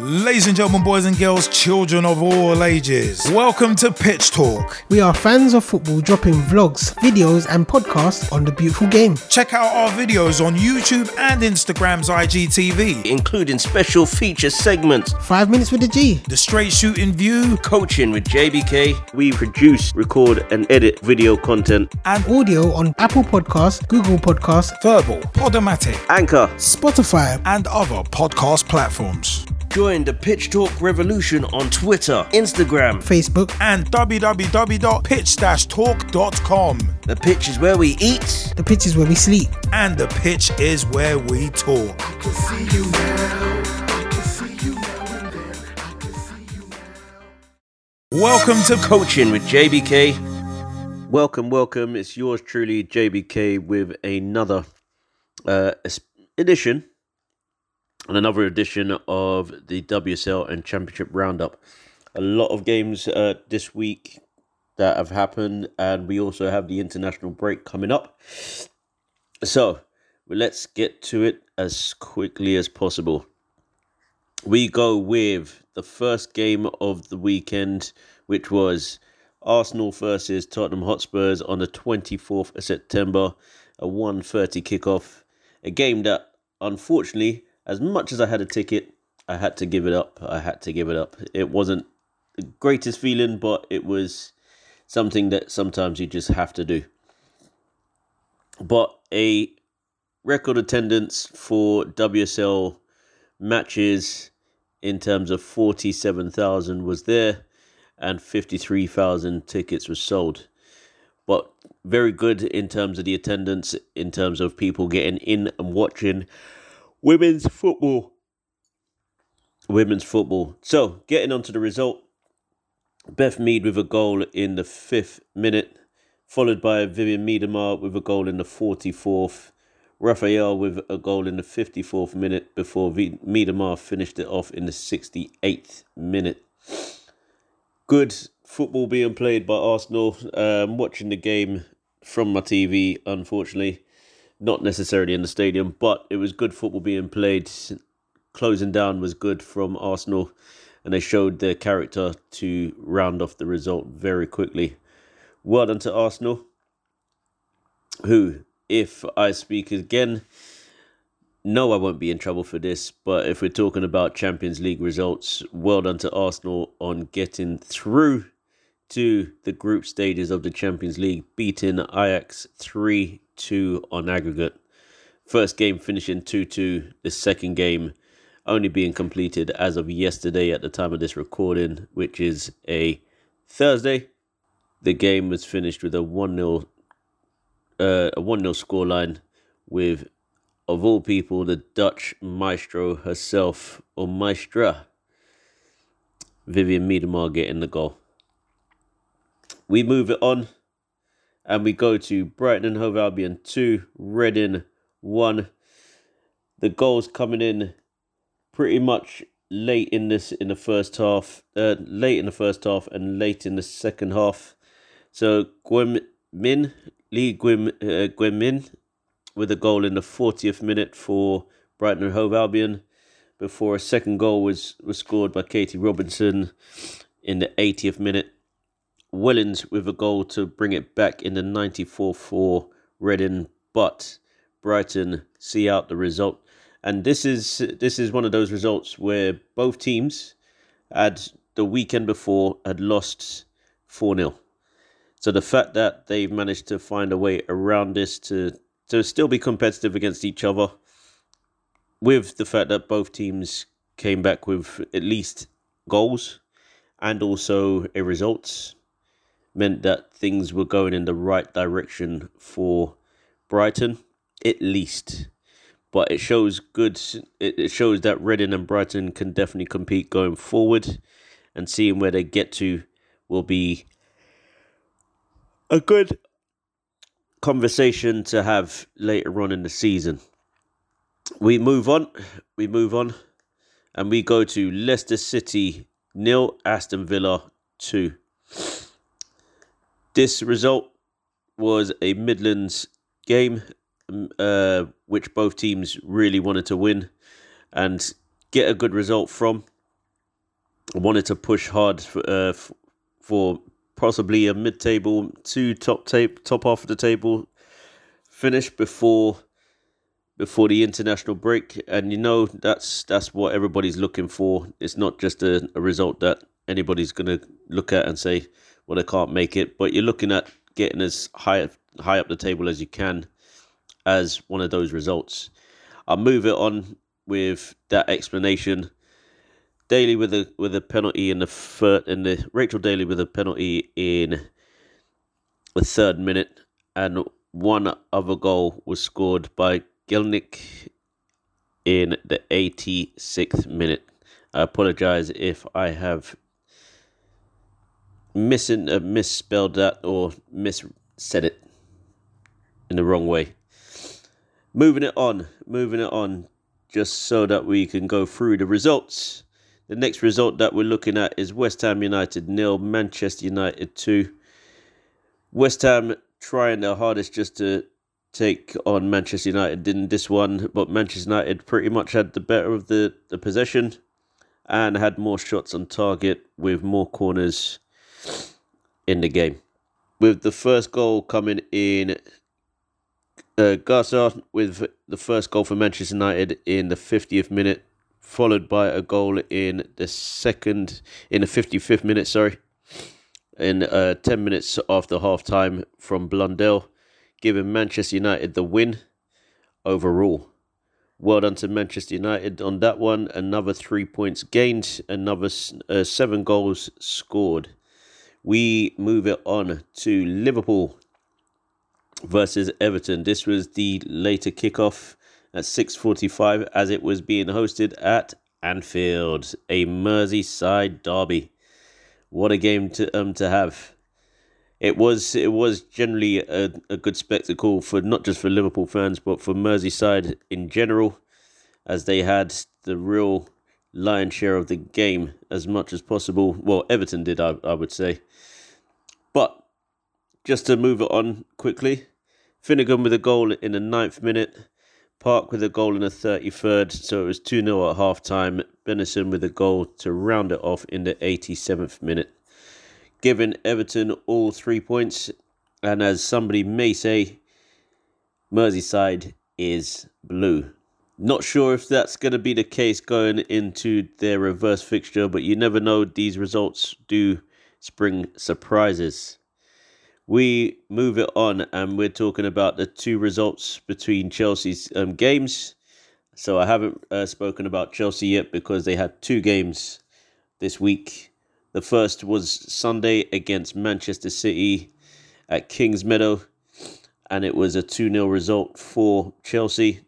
Ladies and gentlemen, boys and girls, children of all ages, welcome to Pitch Talk. We are fans of football dropping vlogs, videos, and podcasts on the beautiful game. Check out our videos on YouTube and Instagram's IGTV, including special feature segments, Five minutes with the G, the straight shooting view, coaching with JBK. We produce, record, and edit video content, and audio on Apple Podcasts, Google Podcasts, Verbal, Podomatic, Anchor, Spotify, and other podcast platforms. Join the Pitch Talk revolution on Twitter, Instagram, Facebook, and www.pitch-talk.com. The pitch is where we eat. The pitch is where we sleep. And the pitch is where we talk. Welcome to Coaching with JBK. Welcome, welcome. It's yours truly, JBK, with another uh, edition and another edition of the WSL and Championship Roundup. A lot of games uh, this week that have happened, and we also have the international break coming up. So let's get to it as quickly as possible. We go with the first game of the weekend, which was Arsenal versus Tottenham Hotspurs on the 24th of September, a 1.30 kickoff. A game that, unfortunately, as much as I had a ticket, I had to give it up. I had to give it up. It wasn't the greatest feeling, but it was something that sometimes you just have to do. But a record attendance for WSL matches in terms of 47,000 was there and 53,000 tickets were sold. But very good in terms of the attendance, in terms of people getting in and watching women's football. Women's football. So, getting on to the result. Beth Mead with a goal in the fifth minute, followed by Vivianne Miedema with a goal in the 44th. Raphael with a goal in the 54th minute before v- Miedema finished it off in the 68th minute. Good football being played by Arsenal. Um, watching the game from my TV, unfortunately not necessarily in the stadium, but it was good football being played. Closing down was good from Arsenal, and they showed their character to round off the result very quickly. Well done to Arsenal, who, if I speak again, no, I won't be in trouble for this, but if we're talking about Champions League results, well done to Arsenal on getting through to the group stages of the Champions League, beating Ajax 3 2 on aggregate. First game finishing 2 2, the second game only being completed as of yesterday at the time of this recording, which is a Thursday. The game was finished with a 1 0 uh, a 1 0 scoreline with, of all people, the Dutch maestro herself, or maestra, Vivianne Miedema getting the goal. We move it on and we go to Brighton and Hove Albion 2, Reading 1. The goals coming in pretty much late in this in the first half, uh, late in the first half and late in the second half. So Gwyn Min, Lee Gwyn, uh, Gwyn Min with a goal in the 40th minute for Brighton and Hove Albion before a second goal was, was scored by Katie Robinson in the 80th minute. Wellens with a goal to bring it back in the 94 4 Reading, but Brighton see out the result. And this is this is one of those results where both teams had the weekend before had lost 4 0. So the fact that they've managed to find a way around this to to still be competitive against each other, with the fact that both teams came back with at least goals and also a result meant that things were going in the right direction for Brighton, at least. But it shows good. It shows that Reading and Brighton can definitely compete going forward, and seeing where they get to will be a good conversation to have later on in the season. We move on. We move on, and we go to Leicester City nil, Aston Villa two. This result was a Midlands game, um, uh, which both teams really wanted to win and get a good result from. wanted to push hard for, uh, for possibly a mid-table to top tape top half of the table finish before before the international break and you know that's that's what everybody's looking for it's not just a, a result that anybody's going to look at and say well they can't make it but you're looking at getting as high high up the table as you can as one of those results i'll move it on with that explanation Daly with a with a penalty in the third in the Rachel Daly with a penalty in the third minute, and one other goal was scored by Gielnik in the 86th minute. I apologize if I have missing uh, misspelled that or mis said it in the wrong way. Moving it on, moving it on, just so that we can go through the results. The next result that we're looking at is West Ham United nil, Manchester United 2. West Ham trying their hardest just to take on Manchester United in this one, but Manchester United pretty much had the better of the, the possession and had more shots on target with more corners in the game. With the first goal coming in, uh, Garza with the first goal for Manchester United in the 50th minute followed by a goal in the second, in the 55th minute, sorry, in uh, 10 minutes after half time from Blundell, giving Manchester United the win overall. Well done to Manchester United on that one. Another three points gained, another uh, seven goals scored. We move it on to Liverpool versus Everton. This was the later kickoff at 6:45 as it was being hosted at Anfield, a Merseyside derby. What a game to um to have. It was it was generally a, a good spectacle for not just for Liverpool fans but for Merseyside in general, as they had the real lion's share of the game as much as possible. Well, Everton did, I, I would say. But just to move it on quickly, Finnigan with a goal in the ninth minute Park with a goal in the 33rd, so it was 2 0 at half time. Bennison with a goal to round it off in the 87th minute, giving Everton all three points. And as somebody may say, Merseyside is blue. Not sure if that's going to be the case going into their reverse fixture, but you never know. These results do spring surprises we move it on and we're talking about the two results between Chelsea's um, games. So I haven't uh, spoken about Chelsea yet because they had two games this week. The first was Sunday against Manchester City at Kingsmeadow, and it was a 2 0 result for Chelsea.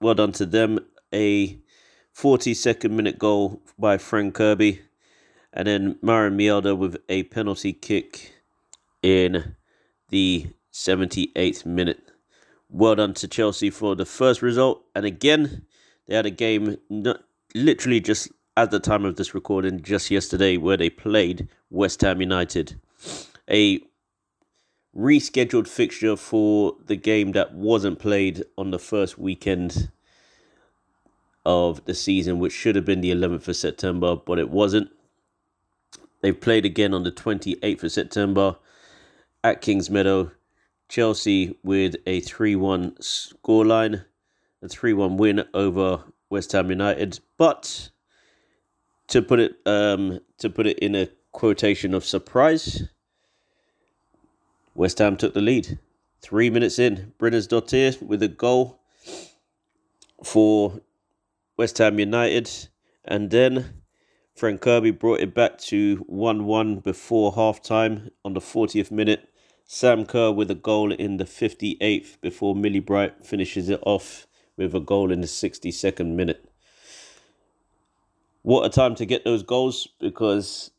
Well done to them. A 42nd minute goal by Fran Kirby, and then Maren Mjelde with a penalty kick in the 78th minute. Well done to Chelsea for the first result. And again, they had a game not, literally just at the time of this recording, just yesterday, where they played West Ham United. A rescheduled fixture for the game that wasn't played on the first weekend of the season, which should have been the 11th of September, but it wasn't. They've played again on the 28th of September at Kingsmeadow. Chelsea with a 3 1 scoreline, a 3 1 win over West Ham United. But to put it um, to put it in a quotation of surprise, West Ham took the lead. Three minutes in, Brynjarsdottir with a goal for West Ham United, and then Fran Kirby brought it back to 1 1 before half time on the 40th minute. Sam Kerr with a goal in the 58th before Millie Bright finishes it off with a goal in the 62nd minute. What a time to get those goals because,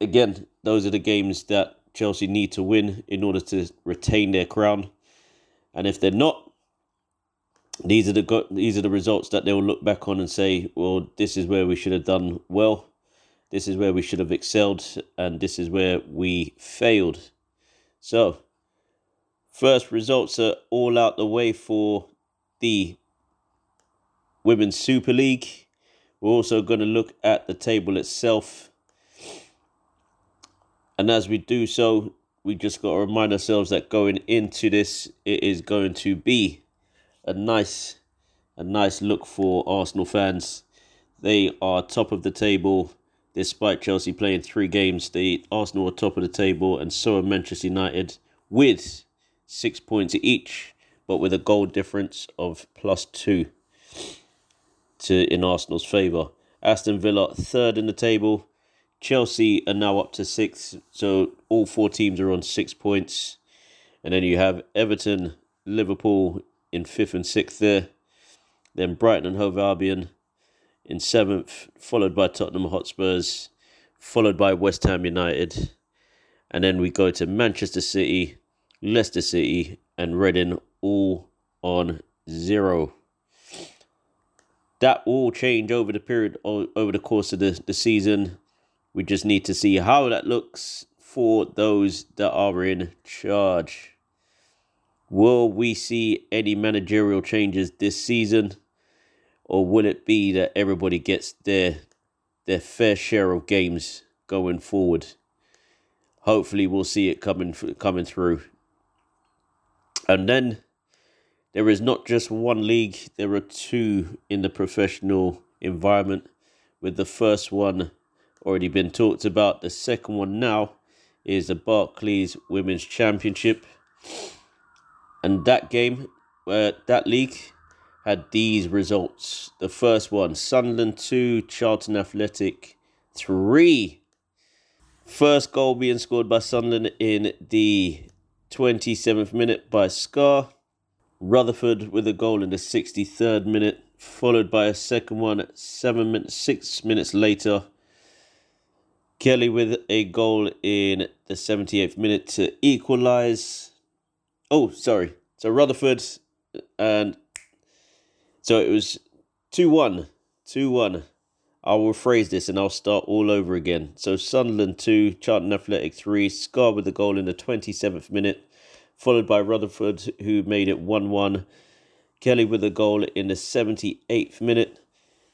again, those are the games that Chelsea need to win in order to retain their crown. And if they're not, these are the these are the results that they will look back on and say, well, this is where we should have done well. This is where we should have excelled, and this is where we failed. So, first results are all out the way for the Women's Super League, We're also going to look at the table itself. And as we do so, we just got to remind ourselves that going into this, it is going to be a nice, a nice look for Arsenal fans. They are top of the table, despite Chelsea playing three games. The Arsenal are top of the table, and so are Manchester United with six points each, but with a goal difference of plus two to in Arsenal's favour. Aston Villa third in the table. Chelsea are now up to sixth, so all four teams are on six points. And then you have Everton, Liverpool in fifth and sixth there. Then Brighton and Hove Albion in seventh, followed by Tottenham Hotspurs, followed by West Ham United. And then we go to Manchester City, Leicester City, and Reading all on zero that will change over the period over the course of the, the season. We just need to see how that looks for those that are in charge. Will we see any managerial changes this season? Or will it be that everybody gets their their fair share of games going forward? Hopefully we'll see it coming coming through. And then there is not just one league, there are two in the professional environment, with the first one already been talked about. The second one now is the Barclays Women's Championship. And that game, uh, that league, had these results. The first one Sunderland 2, Charlton Athletic 3. First goal being scored by Sunderland in the 27th minute by Scarr. Rutherford with a goal in the 63rd minute, followed by a second one seven minutes, six minutes later. Kelly with a goal in the 78th minute to equalise. Oh, sorry. So Rutherford uh, and so it was 2 1. 2 1. I will phrase this and I'll start all over again. So Sunderland 2, Charlton Athletic 3, Scarr with the goal in the 27th minute followed by Rutherford, who made it 1 1. Kelly with a goal in the 78th minute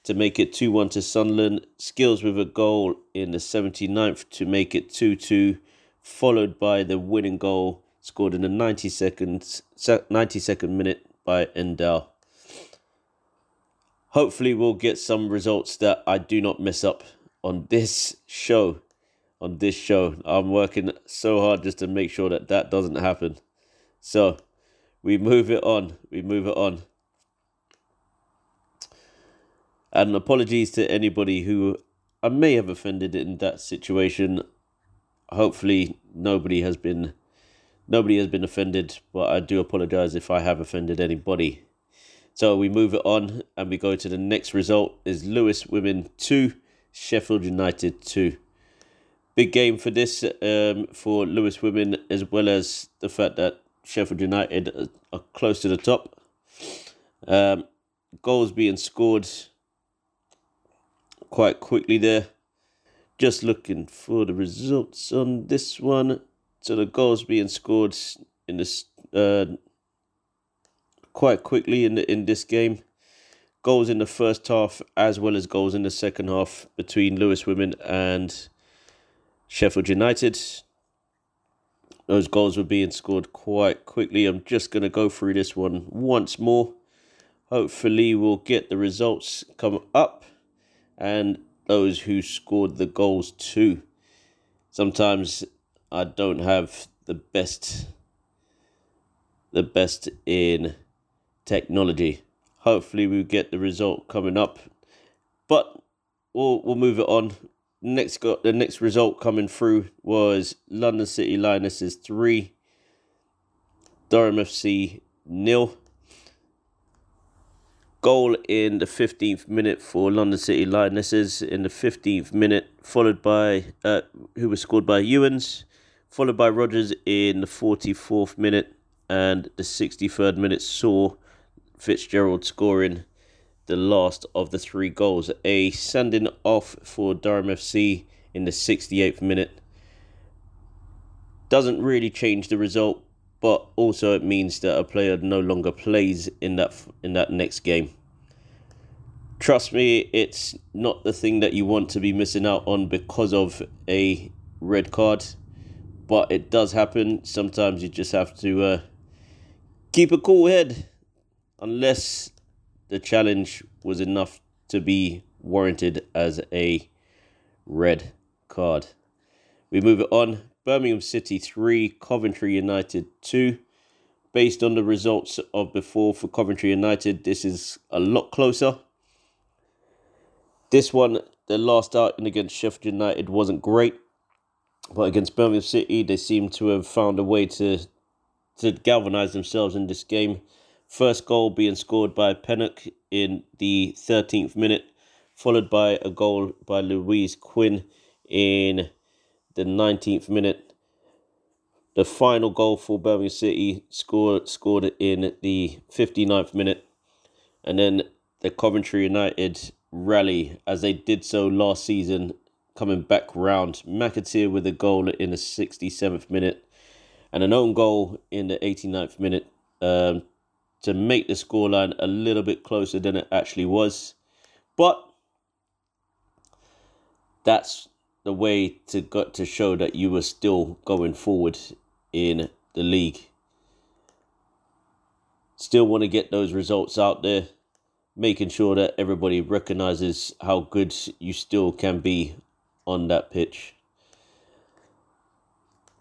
to make it 2 1 to Sunderland. Skills with a goal in the 79th to make it 2 2, followed by the winning goal scored in the 92nd, 92nd minute by Endell. Hopefully, we'll get some results that I do not mess up on this show. On this show, I'm working so hard just to make sure that that doesn't happen. So we move it on. We move it on. And apologies to anybody who I may have offended in that situation. Hopefully nobody has been nobody has been offended, but I do apologize if I have offended anybody. So we move it on and we go to the next result is Lewes Women 2, Sheffield United 2. Big game for this um, for Lewes Women as well as the fact that Sheffield United are close to the top. Um, goals being scored quite quickly there. Just looking for the results on this one. So the goals being scored in this uh, quite quickly in the, in this game. Goals in the first half as well as goals in the second half between Lewes Women and Sheffield United those goals were being scored quite quickly. I'm just going to go through this one once more. Hopefully, we'll get the results come up and those who scored the goals too. Sometimes I don't have the best the best in technology. Hopefully we'll get the result coming up. But we'll we'll move it on next got the next result coming through was London City Lionesses three, Durham FC nil. Goal in the fifteenth minute for London City Lionesses in the fifteenth minute, followed by uh, who was scored by Ewens, followed by Rogers in the forty fourth minute, and the sixty third minute saw Fitzgerald scoring the last of the three goals. A sending off for Durham FC in the 68th minute doesn't really change the result, but also it means that a player no longer plays in that in that next game. trust me, it's not the thing that you want to be missing out on because of a red card, but it does happen. Sometimes you just have to uh, keep a cool head, unless the challenge was enough to be warranted as a red card. We move it on. Birmingham City 3, Coventry United 2. Based on the results of before for Coventry United, this is a lot closer. This one, the last outing against Sheffield United wasn't great, but against Birmingham City, they seem to have found a way to to galvanise themselves in this game. First goal being scored by Pinnock in the 13th minute, followed by a goal by Louise Quinn in the 19th minute. The final goal for Birmingham City scored scored in the 59th minute. And then the Coventry United rally as they did so last season, coming back round. McAteer with a goal in the 67th minute and an own goal in the 89th minute um, to make the scoreline a little bit closer than it actually was. But that's the way to got to show that you were still going forward in the league. Still want to get those results out there, making sure that everybody recognizes how good you still can be on that pitch.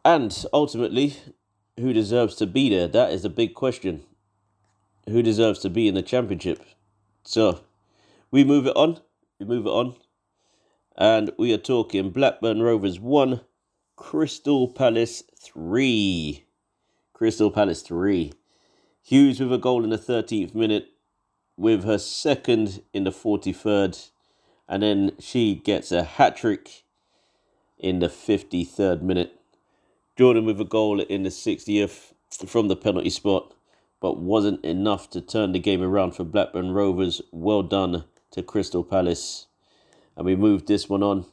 And ultimately, who deserves to be there? That is a big question. Who deserves to be in the championship? So, we move it on. We move it on. And we are talking Blackburn Rovers 1, Crystal Palace 3. Crystal Palace 3. Hughes with a goal in the 13th minute, with her second in the 43rd. And then she gets a hat trick in the 53rd minute. Jordan with a goal in the 60th from the penalty spot, but wasn't enough to turn the game around for Blackburn Rovers. Well done to Crystal Palace. And we move this one on.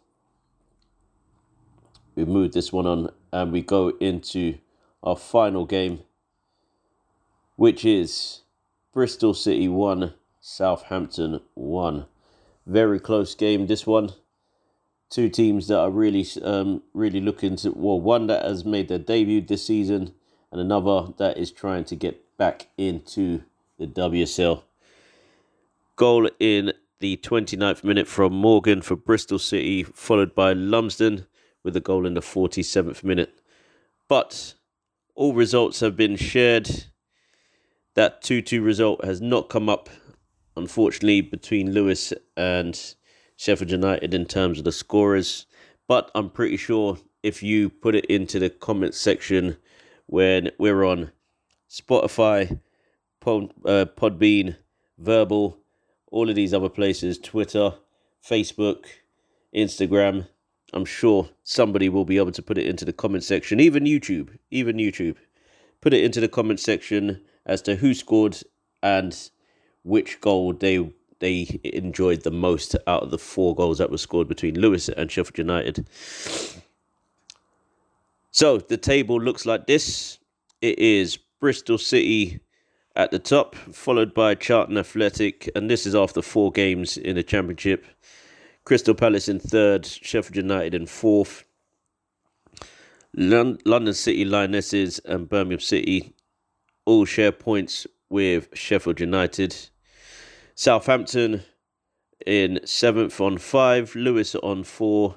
We move this one on and we go into our final game, which is Bristol City 1, Southampton 1. Very close game, this one two teams that are really, um, really looking to. Well, one that has made their debut this season, and another that is trying to get back into the WSL. Goal in the 29th minute from Morgan for Bristol City, followed by Lumsden with a goal in the 47th minute. But all results have been shared. That 2 2 result has not come up, unfortunately, between Lewes and Sheffield United in terms of the scorers. But I'm pretty sure if you put it into the comment section when we're on Spotify, Pod, uh, Podbean, Verbal, all of these other places, Twitter, Facebook, Instagram, I'm sure somebody will be able to put it into the comment section, even YouTube, even YouTube. Put it into the comment section as to who scored and which goal they they enjoyed the most out of the four goals that were scored between Lewes and Sheffield United. So the table looks like this. It is Bristol City at the top, followed by Charlton Athletic, and this is after four games in the Championship. Crystal Palace in third, Sheffield United in fourth. London City Lionesses and Birmingham City all share points with Sheffield United. Southampton in seventh on five, Lewes on four,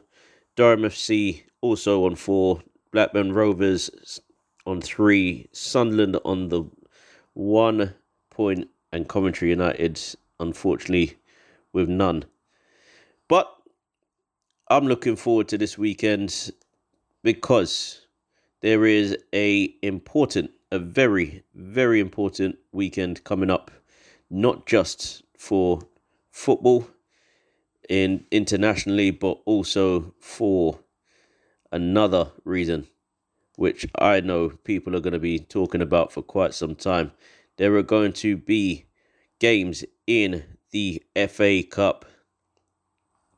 Durham FC also on four, Blackburn Rovers on three, Sunderland on the one point, and Coventry United, unfortunately, with none. But I'm looking forward to this weekend because there is a important, a very, very important weekend coming up, not just for football in internationally, but also for another reason, which I know people are going to be talking about for quite some time. There are going to be games in the FA Cup.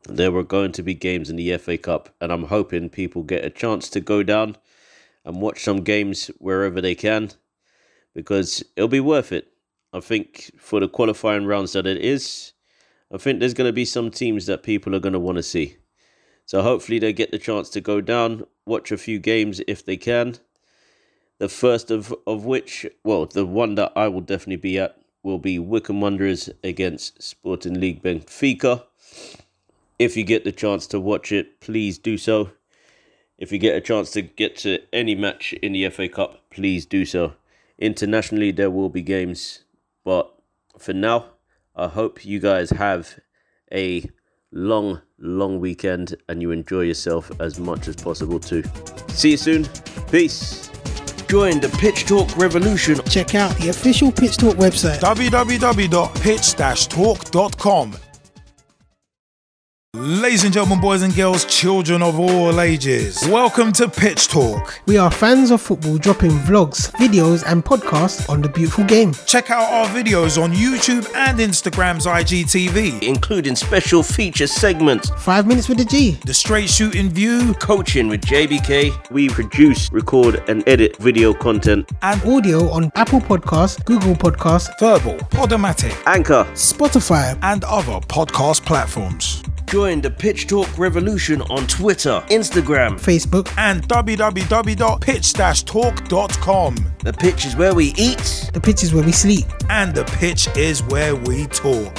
There were going to be games in the FA Cup, and I'm hoping people get a chance to go down and watch some games wherever they can because it'll be worth it. I think for the qualifying rounds that it is, I think there's going to be some teams that people are going to want to see. So hopefully they get the chance to go down, watch a few games if they can. The first of, of which, well, the one that I will definitely be at will be Wycombe Wanderers against Sporting League Benfica. If you get the chance to watch it, please do so. If you get a chance to get to any match in the FA Cup, please do so. Internationally, there will be games, but for now, I hope you guys have a long, long weekend and you enjoy yourself as much as possible too. See you soon. Peace. Join the Pitch Talk revolution. Check out the official Pitch Talk website. www.pitch-talk.com. Ladies and gentlemen, boys and girls, children of all ages, welcome to Pitch Talk. We are fans of football dropping vlogs, videos, and podcasts on the beautiful game. Check out our videos on YouTube and Instagram's IGTV. including special feature segments, Five minutes with the G. The Straight Shooting View coaching with JBK, We produce, record, and edit video content. and Audio on Apple Podcasts, Google Podcasts, Verbal, Podomatic, Anchor. Spotify. and other podcast platforms. Join the Pitch Talk revolution on Twitter, Instagram. Facebook. And www.pitch-talk.com. The pitch is where we eat. The pitch is where we sleep. And the pitch is where we talk.